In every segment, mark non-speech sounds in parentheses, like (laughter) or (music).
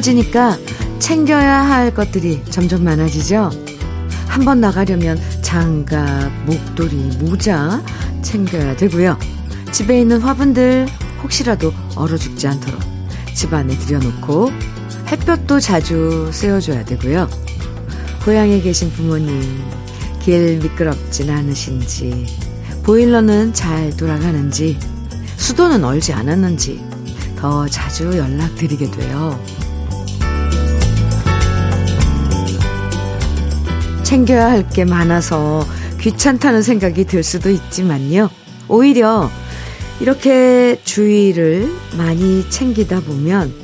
추워지니까 챙겨야 할 것들이 점점 많아지죠? 한번 나가려면 장갑, 목도리, 모자 챙겨야 되고요. 집에 있는 화분들 혹시라도 얼어 죽지 않도록 집 안에 들여놓고 햇볕도 자주 쐬어줘야 되고요. 고향에 계신 부모님, 길 미끄럽진 않으신지, 보일러는 잘 돌아가는지, 수도는 얼지 않았는지 더 자주 연락드리게 돼요. 챙겨야 할 게 많아서 귀찮다는 생각이 들 수도 있지만요. 오히려 이렇게 주의를 많이 챙기다 보면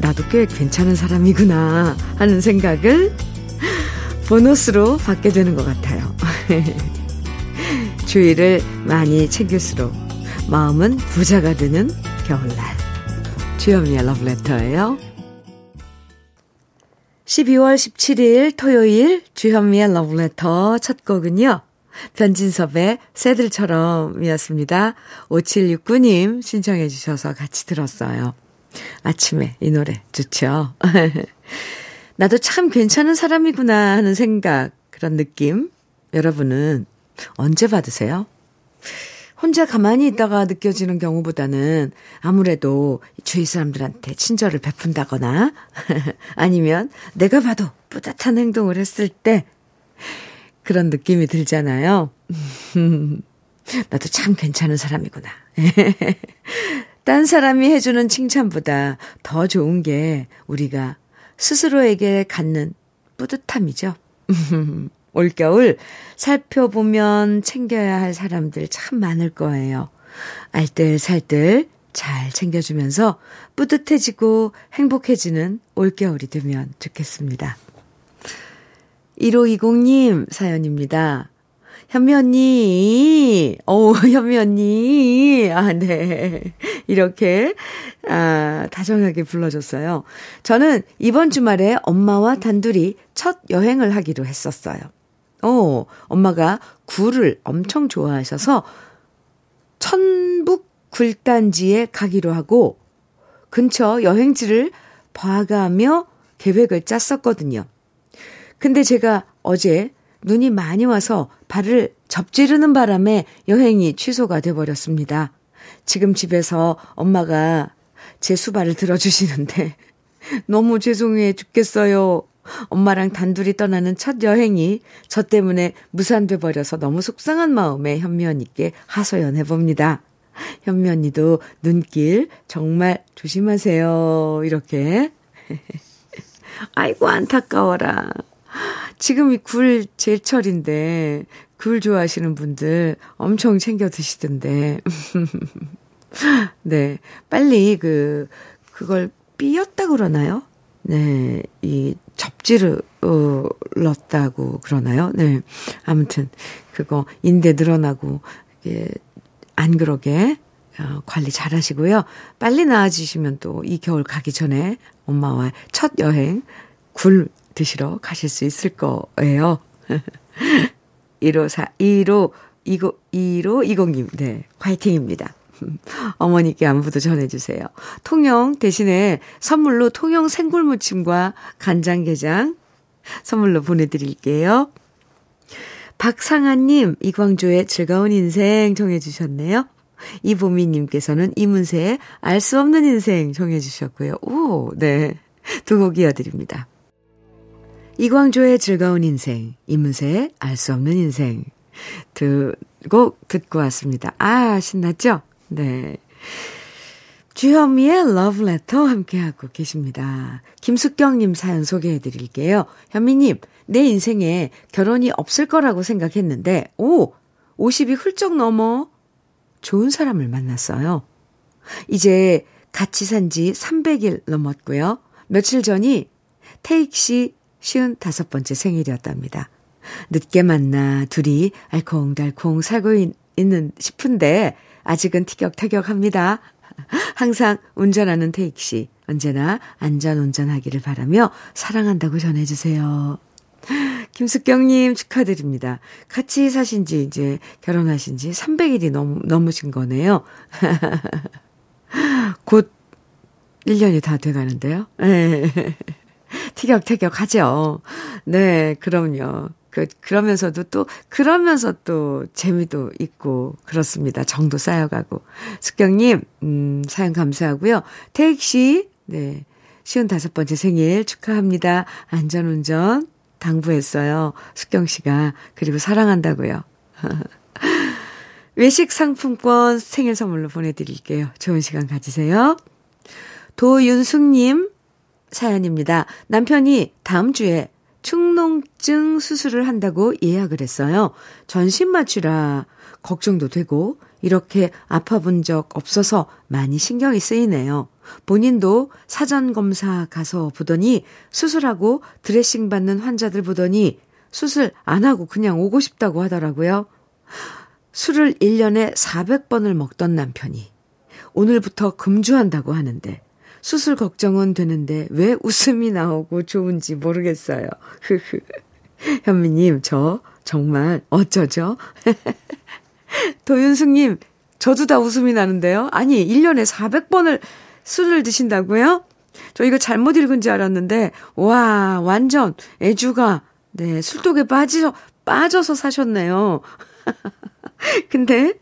나도 꽤 괜찮은 사람이구나 하는 생각을 보너스로 받게 되는 것 같아요. (laughs) 주의를 많이 챙길수록 마음은 부자가 되는 겨울날. 주현미의 러브레터예요. 12월 17일 토요일 주현미의 러브레터 첫 곡은요. 변진섭의 새들처럼이었습니다. 5769님 신청해 주셔서 같이 들었어요. 아침에 이 노래 좋죠. (laughs) 나도 참 괜찮은 사람이구나 하는 생각, 그런 느낌. 여러분은 언제 받으세요? 혼자 가만히 있다가 느껴지는 경우보다는 아무래도 주위 사람들한테 친절을 베푼다거나 (laughs) 아니면 내가 봐도 뿌듯한 행동을 했을 때 그런 느낌이 들잖아요. (laughs) 나도 참 괜찮은 사람이구나. (laughs) 딴 사람이 해주는 칭찬보다 더 좋은 게 우리가 스스로에게 갖는 뿌듯함이죠. 올겨울 살펴보면 챙겨야 할 사람들 참 많을 거예요. 알뜰살뜰 잘 챙겨주면서 뿌듯해지고 행복해지는 올겨울이 되면 좋겠습니다. 1520님 사연입니다. 현미 언니, 오, (laughs) 현미 언니. 아, 네. 이렇게, 아, 다정하게 불러줬어요. 저는 이번 주말에 엄마와 단둘이 첫 여행을 하기로 했었어요. 어, 엄마가 굴을 엄청 좋아하셔서 천북 굴단지에 가기로 하고 근처 여행지를 봐가며 계획을 짰었거든요. 근데 제가 어제 눈이 많이 와서 발을 접지르는 바람에 여행이 취소가 돼버렸습니다. 지금 집에서 엄마가 제 수발을 들어주시는데 (laughs) 너무 죄송해 죽겠어요. 엄마랑 단둘이 떠나는 첫 여행이 저 때문에 무산돼 버려서 너무 속상한 마음에 현미 언니께 하소연해 봅니다. 현미 언니도 눈길 정말 조심하세요. 이렇게. (laughs) 아이고 안타까워라. 지금 이 굴 제철인데 굴 좋아하시는 분들 엄청 챙겨 드시던데. (laughs) 네. 빨리 그 그걸 삐었다 그러나요? 네. 이 접지를 어, 넣었다고 그러나요? 네. 아무튼 그거 인대 늘어나고 이게 안 그러게 어, 관리 잘 하시고요. 빨리 나아지시면 또 이 겨울 가기 전에 엄마와 첫 여행 굴 드시러 가실 수 있을 거예요. 154, 15, 20, 1520님, 네, 화이팅입니다. (laughs) 어머니께 안부도 전해주세요. 통영 대신에 선물로 통영 생굴무침과 간장게장 선물로 보내드릴게요. 박상아님, 이광조의 즐거운 인생 정해주셨네요. 이보미님께서는 이문세의 알 수 없는 인생 정해주셨고요. 오, 네. 두 곡 이어드립니다. 이광조의 즐거운 인생, 이문세의 알 수 없는 인생. 두 곡 듣고 왔습니다. 아, 신났죠? 네. 주현미의 러브레터 함께하고 계십니다. 김숙경님 사연 소개해 드릴게요. 현미님, 내 인생에 결혼이 없을 거라고 생각했는데, 오! 50이 훌쩍 넘어 좋은 사람을 만났어요. 이제 같이 산 지 300일 넘었고요. 며칠 전이 태익 씨 55번째 생일이었답니다. 늦게 만나 둘이 알콩달콩 살고 있, 는 싶은데 아직은 티격태격합니다. 항상 운전하는 태익 씨 언제나 안전 운전하기를 바라며 사랑한다고 전해주세요. 김숙경님 축하드립니다. 같이 사신 지 이제 결혼하신 지 300일이 넘, 넘으신 거네요. (laughs) 곧 1년이 다 돼가는데요. 네. (laughs) 티격태격 하죠. 네, 그럼요. 그, 그러면서도 또, 그러면서 또 재미도 있고, 그렇습니다. 정도 쌓여가고. 숙경님, 음, 사연 감사하고요. 씨, 네. 쉬운 다섯 번째 생일 축하합니다. 안전운전 당부했어요. 숙경 씨가. 그리고 사랑한다고요. (laughs) 외식 상품권 생일 선물로 보내드릴게요. 좋은 시간 가지세요. 도윤숙님 사연입니다. 남편이 다음 주에 축농증 수술을 한다고 예약을 했어요. 전신 마취라 걱정도 되고 이렇게 아파 본 적 없어서 많이 신경이 쓰이네요. 본인도 사전 검사 가서 보더니 수술하고 드레싱 받는 환자들 보더니 수술 안 하고 그냥 오고 싶다고 하더라고요. 술을 1년에 400번을 먹던 남편이 오늘부터 금주한다고 하는데 수술 걱정은 되는데 왜 웃음이 나오고 좋은지 모르겠어요. 현미님, 저 정말 어쩌죠? (laughs) 도윤숙님, 저도 다 웃음이 나는데요. 아니, 1년에 400번을 술을 드신다고요? 저 이거 잘못 읽은 줄 알았는데, 와, 완전 애주가, 네, 술독에 빠져, 빠져서 사셨네요. (laughs) 근데,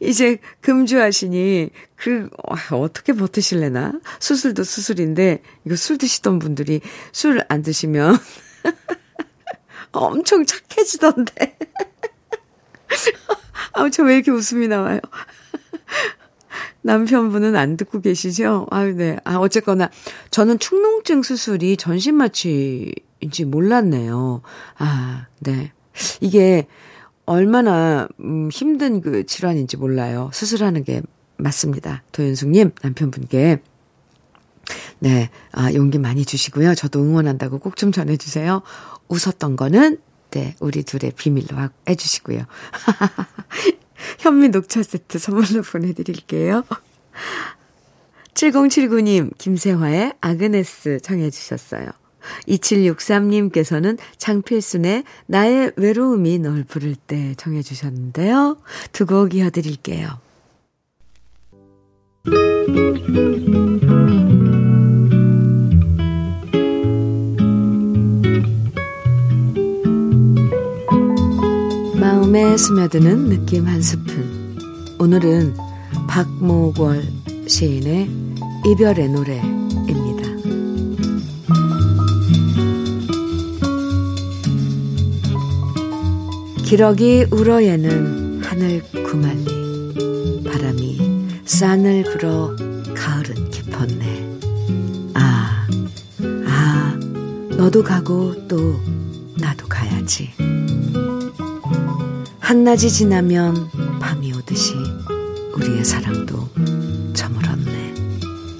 이제 금주하시니 그 어떻게 버티실래나? 수술도 수술인데 이거 술 드시던 분들이 술 안 드시면 (laughs) 엄청 착해지던데. (laughs) 아, 저왜 이렇게 웃음이 나와요? (laughs) 남편분은 안 듣고 계시죠? 아유, 네. 아, 어쨌거나, 저는 축농증 수술이 전신 마취인지 몰랐네요. 아, 네. 이게, 얼마나 음, 힘든 그 질환인지 몰라요. 수술하는 게 맞습니다. 도현숙님 남편분께 네, 아, 용기 많이 주시고요. 저도 응원한다고 꼭 좀 전해주세요. 웃었던 거는 네, 우리 둘의 비밀로 해주시고요. (laughs) 현미 녹차 세트 선물로 보내드릴게요. (laughs) 7079님, 김세화의 아그네스 청해 주셨어요. 2763님께서는 장필순의 나의 외로움이 널 부를 때 정해 주셨는데요. 두 곡 이어드릴게요. 마음에 스며드는 느낌 한 스푼. 오늘은 박모월 시인의 이별의 노래 기러기 울어예는 하늘 구만리 바람이 싼을 불어 가을은 깊었네. 아, 아, 너도 가고 또 나도 가야지. 한낮이 지나면 밤이 오듯이 우리의 사랑도 저물었네.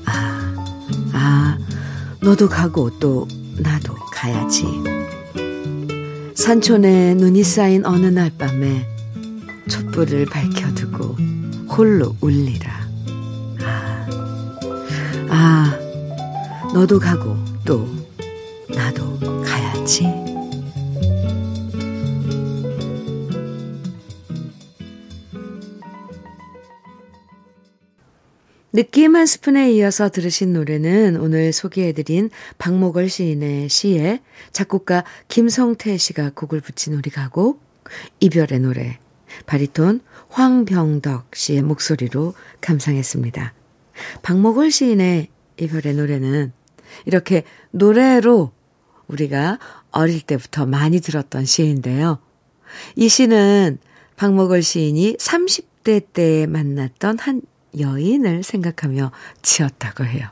아, 아, 너도 가고 또 나도 가야지 산촌에 눈이 쌓인 어느 날 밤에 촛불을 밝혀두고 홀로 울리라. 아, 아, 너도 가고 또 나도 가야지. 느낌 한 스푼에 이어서 들으신 노래는 오늘 소개해드린 박목월 시인의 시에 작곡가 김성태 씨가 곡을 붙인 우리 가곡 이별의 노래 바리톤 황병덕 씨의 목소리로 감상했습니다. 박목월 시인의 이별의 노래는 이렇게 노래로 우리가 어릴 때부터 많이 들었던 시인데요. 이 시는 박목월 시인이 30대 때 만났던 한 여인을 생각하며 지었다고 해요.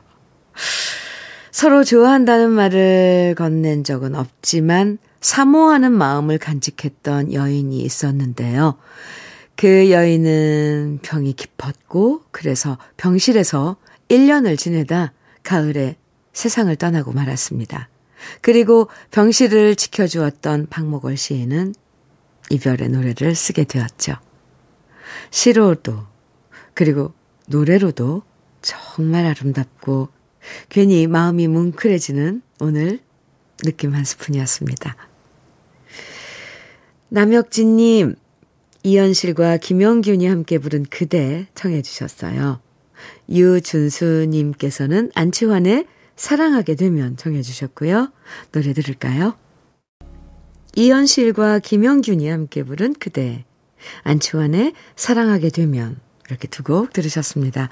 서로 좋아한다는 말을 건넨 적은 없지만 사모하는 마음을 간직했던 여인이 있었는데요. 그 여인은 병이 깊었고 그래서 병실에서 1년을 지내다 가을에 세상을 떠나고 말았습니다. 그리고 병실을 지켜주었던 박목월 시인은 이별의 노래를 쓰게 되었죠. 시로도 그리고 노래로도 정말 아름답고 괜히 마음이 뭉클해지는 오늘 느낌 한 스푼이었습니다. 남혁진님, 이현실과 김영균이 함께 부른 그대 청해 주셨어요. 유준수님께서는 안치환의 사랑하게 되면 정해주셨고요. 노래 들을까요? 이현실과 김영균이 함께 부른 그대. 안치환의 사랑하게 되면 이렇게 두 곡 들으셨습니다.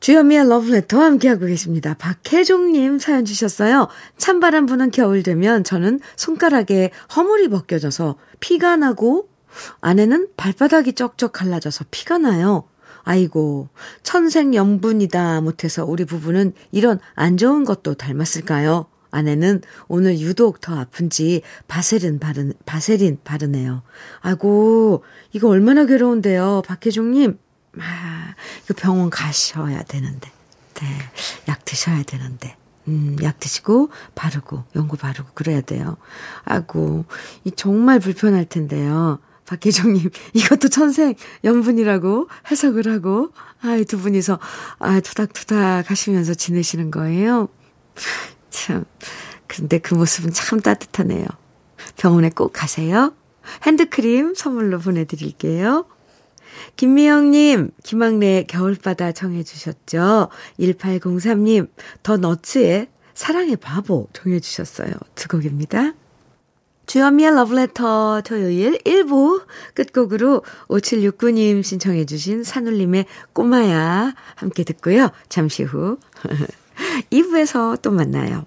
주현미의 러브레터와 함께하고 계십니다. 박혜종님 사연 주셨어요. 찬바람 부는 겨울 되면 저는 손가락에 허물이 벗겨져서 피가 나고 아내는 발바닥이 쩍쩍 갈라져서 피가 나요. 아이고, 천생연분이다 못해서 우리 부부는 이런 안 좋은 것도 닮았을까요? 아내는 오늘 유독 더 아픈지 바세린 바르, 바세린 바르네요. 아이고, 이거 얼마나 괴로운데요. 박혜종님, 아, 이거 병원 가셔야 되는데. 네, 약 드셔야 되는데. 음, 약 드시고, 바르고, 연고 바르고, 그래야 돼요. 아이고, 이 정말 불편할 텐데요. 박혜정님, (laughs) 이것도 천생 연분이라고 해석을 하고, 아이, 두 분이서, 아, 투닥투닥 하시면서 지내시는 거예요. 참. 근데 그 모습은 참 따뜻하네요. 병원에 꼭 가세요. 핸드크림 선물로 보내드릴게요. 김미영님, 김학래 겨울바다 정해주셨죠? 1803님, 더 너츠의 사랑의 바보 정해주셨어요. 두 곡입니다. 주현미의 러브레터 토요일 1부 끝곡으로 5769님 신청해주신 산울림의 꼬마야 함께 듣고요. 잠시 후 (laughs) 2부에서 또 만나요.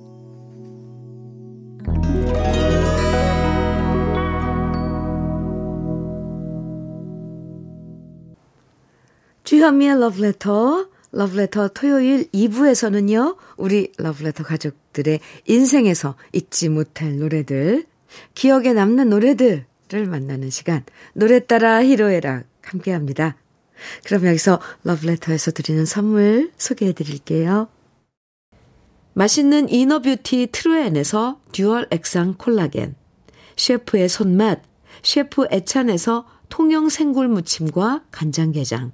주현미의 러브레터, 러브레터 토요일 2부에서는요, 우리 러브레터 가족들의 인생에서 잊지 못할 노래들, 기억에 남는 노래들을 만나는 시간, 노래 따라 희로애락 함께 합니다. 그럼 여기서 러브레터에서 드리는 선물 소개해 드릴게요. 맛있는 inner beauty 트루엔에서 dual 액상 콜라겐, 셰프의 손맛, 셰프 애찬에서 통영 생굴 무침과 간장게장,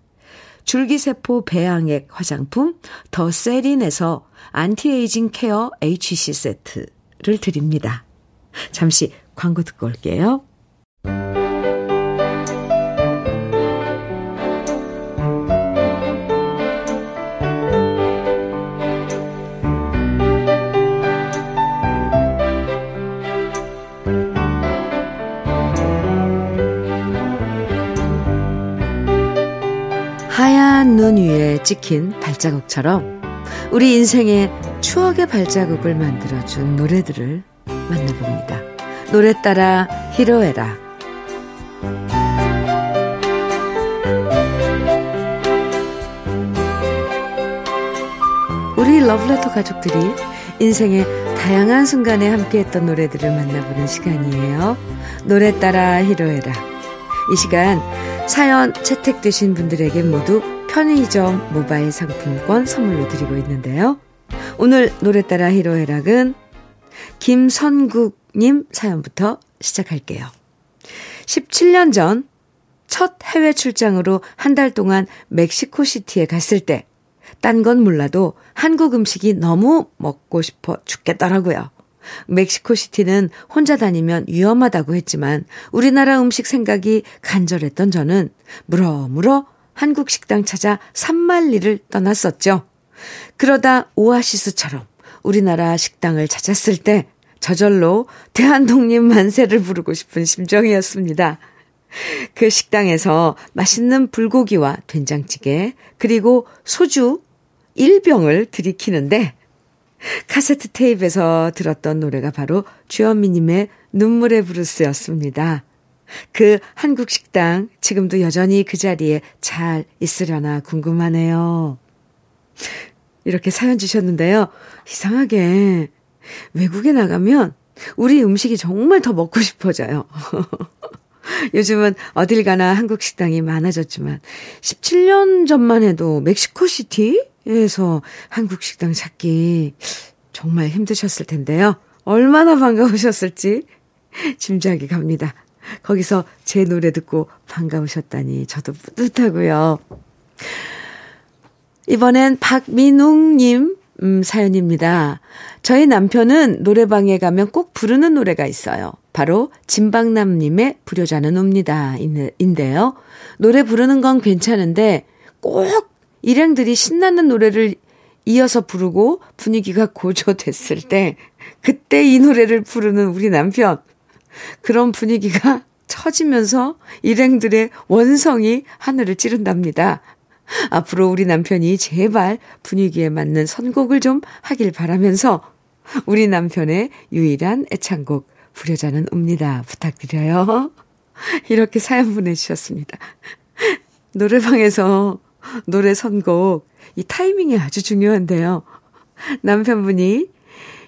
줄기세포 배양액 화장품 더 세린에서 anti-aging care HC 세트를 드립니다. 잠시 광고 듣고 올게요. 찍힌 발자국처럼 우리 인생의 추억의 발자국을 만들어준 노래들을 만나봅니다. 노래 따라 히로에라. 우리 러브레터 가족들이 인생의 다양한 순간에 함께했던 노래들을 만나보는 시간이에요. 노래 따라 히로에라. 이 시간 사연 채택되신 분들에게 모두 편의점 모바일 상품권 선물로 드리고 있는데요. 오늘 노래 따라 히로에락은 김선국님 사연부터 시작할게요. 17년 전 첫 해외 출장으로 한 달 동안 멕시코 시티에 갔을 때, 딴 건 몰라도 한국 음식이 너무 먹고 싶어 죽겠더라고요. 멕시코 시티는 혼자 다니면 위험하다고 했지만 우리나라 음식 생각이 간절했던 저는 물어물어 한국 식당 찾아 산말리를 떠났었죠. 그러다 오아시스처럼 우리나라 식당을 찾았을 때 저절로 대한독립 만세를 부르고 싶은 심정이었습니다. 그 식당에서 맛있는 불고기와 된장찌개, 그리고 소주 1병을 들이키는데 카세트 테이프에서 들었던 노래가 바로 주현미님의 눈물의 브루스였습니다. 그 한국 식당 지금도 여전히 그 자리에 잘 있으려나 궁금하네요. 이렇게 사연 주셨는데요. 이상하게 외국에 나가면 우리 음식이 정말 더 먹고 싶어져요. (laughs) 요즘은 어딜 가나 한국 식당이 많아졌지만 17년 전만 해도 멕시코 시티에서 한국 식당 찾기 정말 힘드셨을 텐데요. 얼마나 반가우셨을지 짐작이 갑니다. 거기서 제 노래 듣고 반가우셨다니 저도 뿌듯하고요. 이번엔 박민웅님 음, 사연입니다. 저희 남편은 노래방에 가면 꼭 부르는 노래가 있어요. 바로 진박남님의 부려자는 옵니다. 인데요. 노래 부르는 건 괜찮은데 꼭 일행들이 신나는 노래를 이어서 부르고 분위기가 고조됐을 때 그때 이 노래를 부르는 우리 남편. 그런 분위기가 (laughs) 처지면서 일행들의 원성이 하늘을 찌른답니다. 앞으로 우리 남편이 제발 분위기에 맞는 선곡을 좀 하길 바라면서 우리 남편의 유일한 애창곡 부려자는 옵니다. 부탁드려요. (laughs) 이렇게 사연 보내주셨습니다. 노래방에서 노래 선곡, 이 타이밍이 아주 중요한데요. 남편분이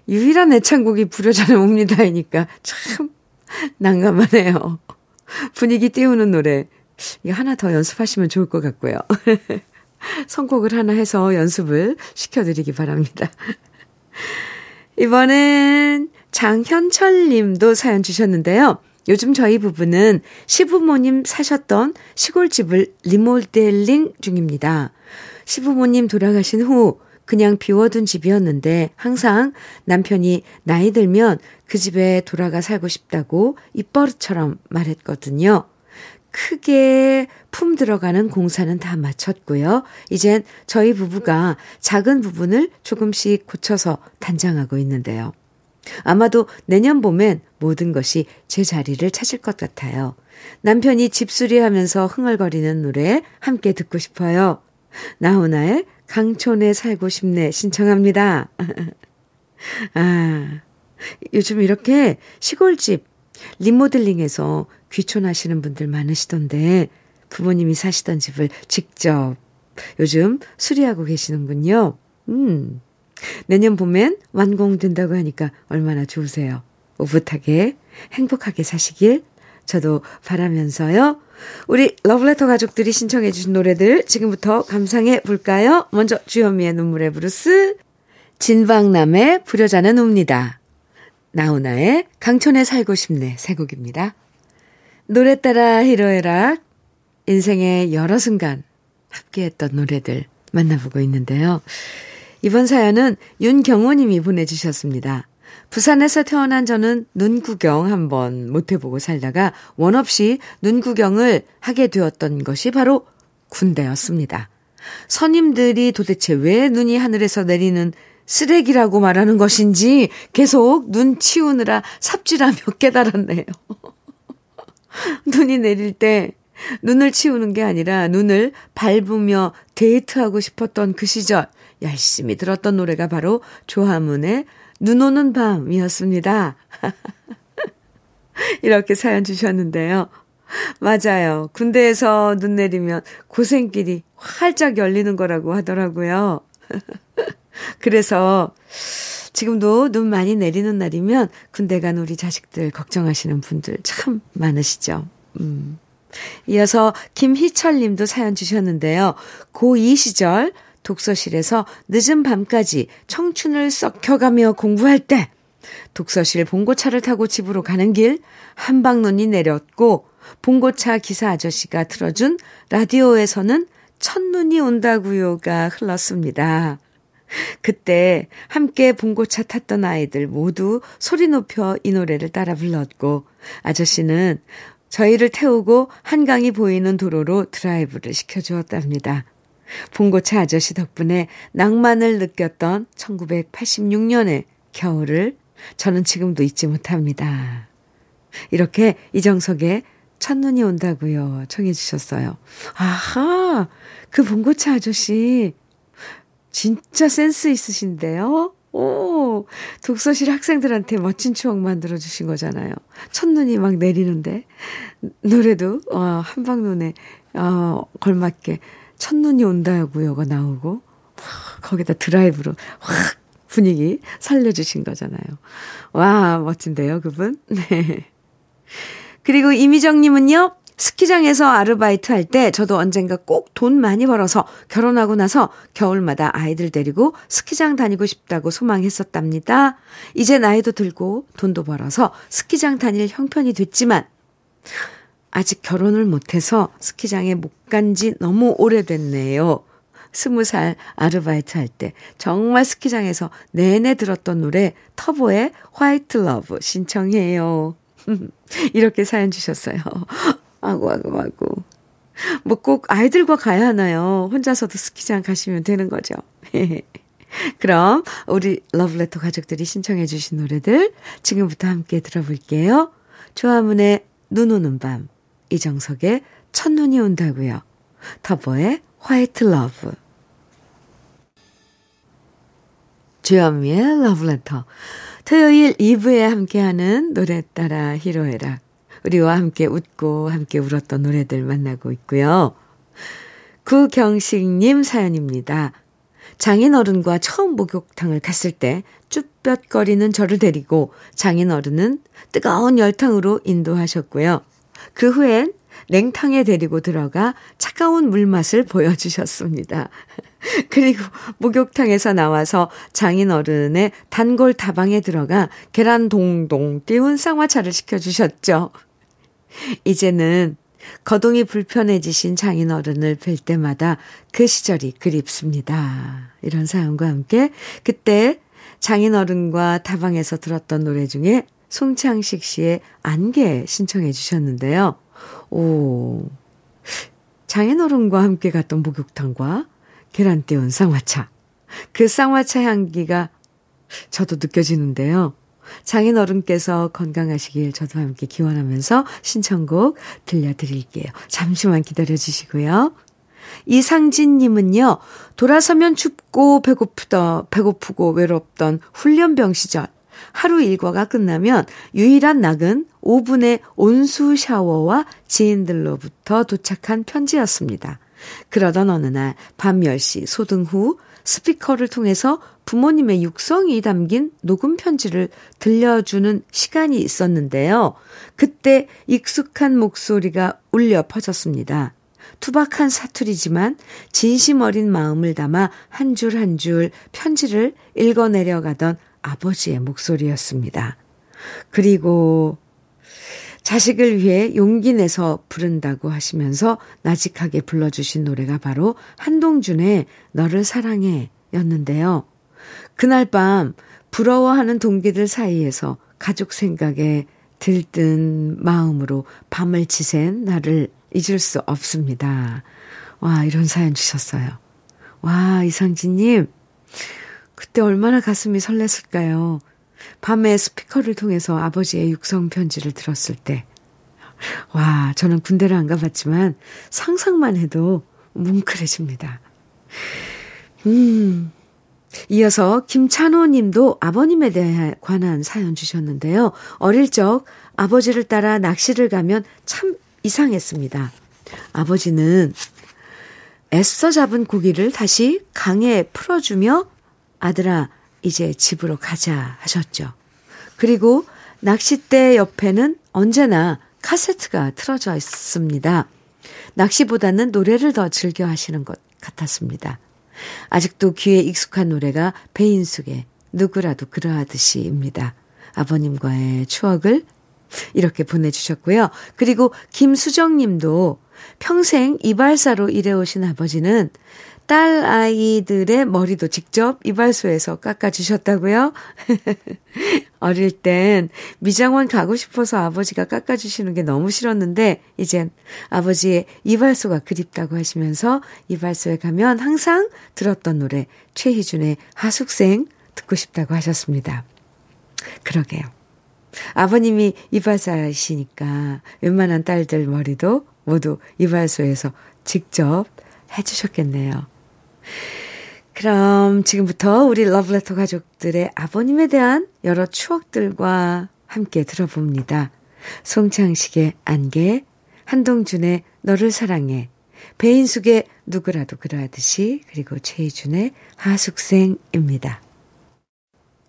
유일한 애창곡이 부려자는 옵니다이니까 참 난감하네요. 분위기 띄우는 노래. 이거 하나 더 연습하시면 좋을 것 같고요. (laughs) 선곡을 하나 해서 연습을 시켜드리기 바랍니다. 이번엔 장현철 님도 사연 주셨는데요. 요즘 저희 부부는 시부모님 사셨던 시골집을 리모델링 중입니다. 시부모님 돌아가신 후 그냥 비워둔 집이었는데 항상 남편이 나이 들면 그 집에 돌아가 살고 싶다고 입버릇처럼 말했거든요. 크게 품 들어가는 공사는 다 마쳤고요. 이젠 저희 부부가 작은 부분을 조금씩 고쳐서 단장하고 있는데요. 아마도 내년 봄엔 모든 것이 제 자리를 찾을 것 같아요. 남편이 집수리 하면서 흥얼거리는 노래 함께 듣고 싶어요. 나훈아의 강촌에 살고 싶네 신청합니다. (laughs) 아, 요즘 이렇게 시골집 리모델링해서 귀촌하시는 분들 많으시던데 부모님이 사시던 집을 직접 요즘 수리하고 계시는군요. 음. 내년 봄엔 완공된다고 하니까 얼마나 좋으세요. 오붓하게 행복하게 사시길 저도 바라면서요. 우리 러브레터 가족들이 신청해 주신 노래들 지금부터 감상해 볼까요? 먼저 주현미의 눈물의 브루스, 진방남의 불효자는 웁니다. 나훈아의 강촌에 살고 싶네 세 곡입니다. 노래 따라 희로애락 인생의 여러 순간 함께했던 노래들 만나보고 있는데요. 이번 사연은 윤경호 님이 보내주셨습니다. 부산에서 태어난 저는 눈 구경 한번 못 해보고 살다가 원 없이 눈 구경을 하게 되었던 것이 바로 군대였습니다. 선임들이 도대체 왜 눈이 하늘에서 내리는 쓰레기라고 말하는 것인지 계속 눈 치우느라 삽질하며 (laughs) 깨달았네요. (laughs) 눈이 내릴 때 눈을 치우는 게 아니라 눈을 밟으며 데이트하고 싶었던 그 시절 열심히 들었던 노래가 바로 조하문의 눈 오는 밤이었습니다. (laughs) 이렇게 사연 주셨는데요. 맞아요. 군대에서 눈 내리면 고생길이 활짝 열리는 거라고 하더라고요. (laughs) 그래서 지금도 눈 많이 내리는 날이면 군대 간 우리 자식들 걱정하시는 분들 참 많으시죠. 음. 이어서 김희철 님도 사연 주셨는데요. 고2 시절 독서실에서 늦은 밤까지 청춘을 썩혀가며 공부할 때 독서실 봉고차를 타고 집으로 가는 길 한방눈이 내렸고 봉고차 기사 아저씨가 틀어준 라디오에서는 첫눈이 온다구요가 흘렀습니다. 그때 함께 봉고차 탔던 아이들 모두 소리 높여 이 노래를 따라 불렀고 아저씨는 저희를 태우고 한강이 보이는 도로로 드라이브를 시켜주었답니다. 봉고차 아저씨 덕분에 낭만을 느꼈던 1986년의 겨울을 저는 지금도 잊지 못합니다. 이렇게 이정석의 첫눈이 온다고요. 청해 주셨어요. 아하, 그 봉고차 아저씨 진짜 센스 있으신데요? 오, 독서실 학생들한테 멋진 추억 만들어 주신 거잖아요. 첫눈이 막 내리는데 노래도 어, 한방눈에 어, 걸맞게 첫눈이 온다고요가 나오고 거기다 드라이브로 확 분위기 살려주신 거잖아요. 와, 멋진데요, 그분? (laughs) 네. 그리고 이미정님은요, 스키장에서 아르바이트 할 때 저도 언젠가 꼭 돈 많이 벌어서 결혼하고 나서 겨울마다 아이들 데리고 스키장 다니고 싶다고 소망했었답니다. 이제 나이도 들고 돈도 벌어서 스키장 다닐 형편이 됐지만 아직 결혼을 못해서 스키장에 못 간 지 너무 오래됐네요. 스무 살 아르바이트 할 때 정말 스키장에서 내내 들었던 노래 터보의 화이트 러브 신청해요. (laughs) 이렇게 사연 주셨어요. 아고, 아고, 아고. 뭐 꼭 아이들과 가야 하나요? 혼자서도 스키장 가시면 되는 거죠. (laughs) 그럼 우리 러브레터 가족들이 신청해 주신 노래들 지금부터 함께 들어볼게요. 조하문의 눈 오는 밤, 이정석의 첫눈이 온다고요. 터보의 화이트 러브. 주현미의 러브레터. 토요일 2부에 함께하는 노래 따라 희로애락. 우리와 함께 웃고 함께 울었던 노래들 만나고 있고요. 구경식님 사연입니다. 장인어른과 처음 목욕탕을 갔을 때 쭈뼛거리는 저를 데리고 장인어른은 뜨거운 열탕으로 인도하셨고요. 그 후엔 냉탕에 데리고 들어가 차가운 물맛을 보여주셨습니다. (laughs) 그리고 목욕탕에서 나와서 장인어른의 단골 다방에 들어가 계란 동동 띄운 쌍화차를 시켜주셨죠. 이제는 거동이 불편해지신 장인어른을 뵐 때마다 그 시절이 그립습니다. 이런 사연과 함께 그때 장인어른과 다방에서 들었던 노래 중에 송창식 씨의 안개 신청해 주셨는데요. 오, 장인어른과 함께 갔던 목욕탕과 계란 띄운 쌍화차. 그 쌍화차 향기가 저도 느껴지는데요. 장인어른께서 건강하시길 저도 함께 기원하면서 신청곡 들려드릴게요. 잠시만 기다려 주시고요. 이상진님은요, 돌아서면 춥고 배고프더, 배고프고 외롭던 훈련병 시절, 하루 일과가 끝나면 유일한 낙은 5분의 온수 샤워와 지인들로부터 도착한 편지였습니다. 그러던 어느 날 밤 10시 소등 후 스피커를 통해서 부모님의 육성이 담긴 녹음 편지를 들려주는 시간이 있었는데요. 그때 익숙한 목소리가 울려 퍼졌습니다. 투박한 사투리지만 진심 어린 마음을 담아 한 줄 한 줄 편지를 읽어내려가던 아버지의 목소리였습니다. 그리고 자식을 위해 용기 내서 부른다고 하시면서 나직하게 불러주신 노래가 바로 한동준의 너를 사랑해 였는데요. 그날 밤 부러워하는 동기들 사이에서 가족 생각에 들뜬 마음으로 밤을 지샌 나를 잊을 수 없습니다. 와, 이런 사연 주셨어요. 와, 이상진님. 그때 얼마나 가슴이 설렜을까요? 밤에 스피커를 통해서 아버지의 육성 편지를 들었을 때. 와, 저는 군대를 안 가봤지만 상상만 해도 뭉클해집니다. 음. 이어서 김찬호 님도 아버님에 대해 관한 사연 주셨는데요. 어릴 적 아버지를 따라 낚시를 가면 참 이상했습니다. 아버지는 애써 잡은 고기를 다시 강에 풀어주며 아들아, 이제 집으로 가자 하셨죠. 그리고 낚싯대 옆에는 언제나 카세트가 틀어져 있습니다. 낚시보다는 노래를 더 즐겨 하시는 것 같았습니다. 아직도 귀에 익숙한 노래가 배인숙의 누구라도 그러하듯이입니다. 아버님과의 추억을 이렇게 보내주셨고요. 그리고 김수정 님도 평생 이발사로 일해오신 아버지는 딸 아이들의 머리도 직접 이발소에서 깎아주셨다고요? (laughs) 어릴 땐 미장원 가고 싶어서 아버지가 깎아주시는 게 너무 싫었는데, 이젠 아버지의 이발소가 그립다고 하시면서 이발소에 가면 항상 들었던 노래, 최희준의 하숙생 듣고 싶다고 하셨습니다. 그러게요. 아버님이 이발사이시니까 웬만한 딸들 머리도 모두 이발소에서 직접 해주셨겠네요. 그럼 지금부터 우리 러브레터 가족들의 아버님에 대한 여러 추억들과 함께 들어봅니다. 송창식의 안개, 한동준의 너를 사랑해, 배인숙의 누구라도 그러하듯이, 그리고 최희준의 하숙생입니다.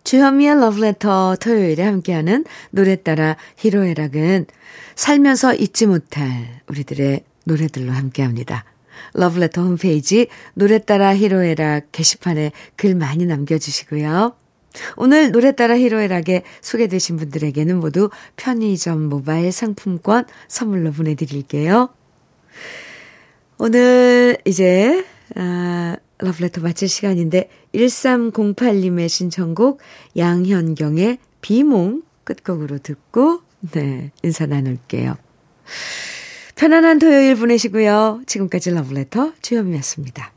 주현미의 러브레터 토요일에 함께하는 노래 따라 히로에락은 살면서 잊지 못할 우리들의 노래들로 함께합니다. 러브레터 홈페이지 노래 따라 히로에락 게시판에 글 많이 남겨주시고요. 오늘 노래 따라 히로에락에 소개되신 분들에게는 모두 편의점 모바일 상품권 선물로 보내드릴게요. 오늘 이제 아, 러브레터 마칠 시간인데 1308님의 신청곡 양현경의 비몽 끝곡으로 듣고 네 인사 나눌게요. 편안한 토요일 보내시고요. 지금까지 러브레터 주현미였습니다.